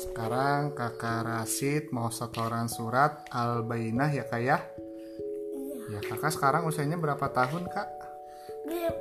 sekarang kakak Rasid mau setoran surat Al-Bainah ya kak ya? Ya kakak sekarang usianya berapa tahun kak? lima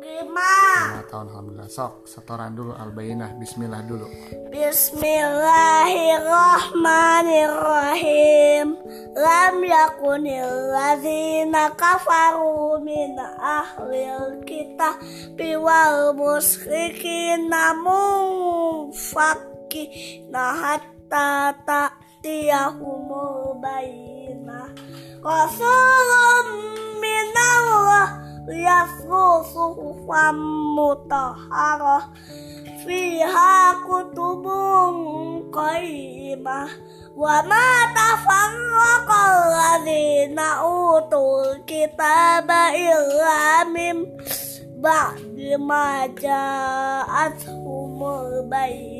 Lima tahun alhamdulillah. Sok setoran dulu Al-Bainah. Bismillah dulu. Bismillahirrahmanirrahim Lam yakunil ladzina kafaru min ahlil kitab wal musyrikin namun fakina hatta ta'tiyahumul bayinah Rasulun minallah yasru suhufan mutahharah fiha kutubun qayyimah wa ma tafarraqa alladhina utul kitaba illa min ba'di ma ja'atuhumul bayyinah. wa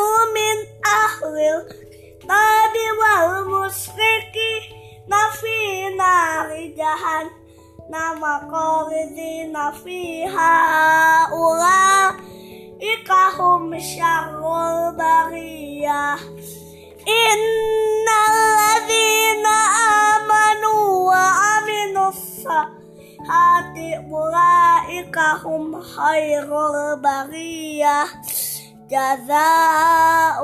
nari jahan nama qalidina fiha ula ikahum syarrul bariyah. Innalladzina amanu wa aminus hati ulaika hum khairul bariyah. Jazaohum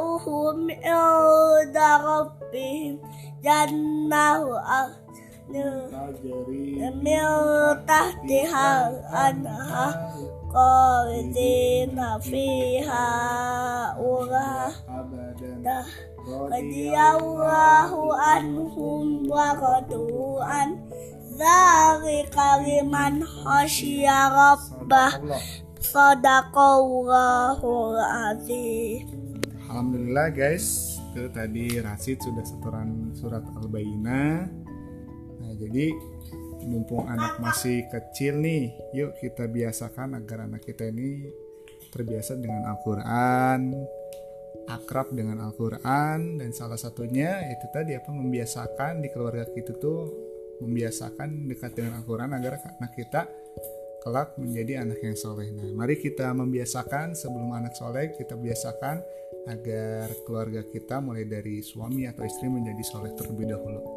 inda rabbihim jannahu min tahtihal anhar khalidina fiha ulah dah radiyallahu anhum wa radu'an Zalika liman khasyiya rabbah Sadaqallahul azim Alhamdulillah guys, itu tadi Rasid sudah setoran surat Al-Bainah. Jadi mumpung anak masih kecil nih, yuk kita biasakan agar anak kita ini terbiasa dengan Al-Qur'an, akrab dengan Al-Qur'an dan salah satunya itu tadi apa membiasakan di keluarga kita tuh membiasakan dekat dengan Al-Qur'an agar anak kita kelak menjadi anak yang soleh. Nah, mari kita membiasakan sebelum anak soleh kita biasakan agar keluarga kita mulai dari suami atau istri menjadi soleh terlebih dahulu.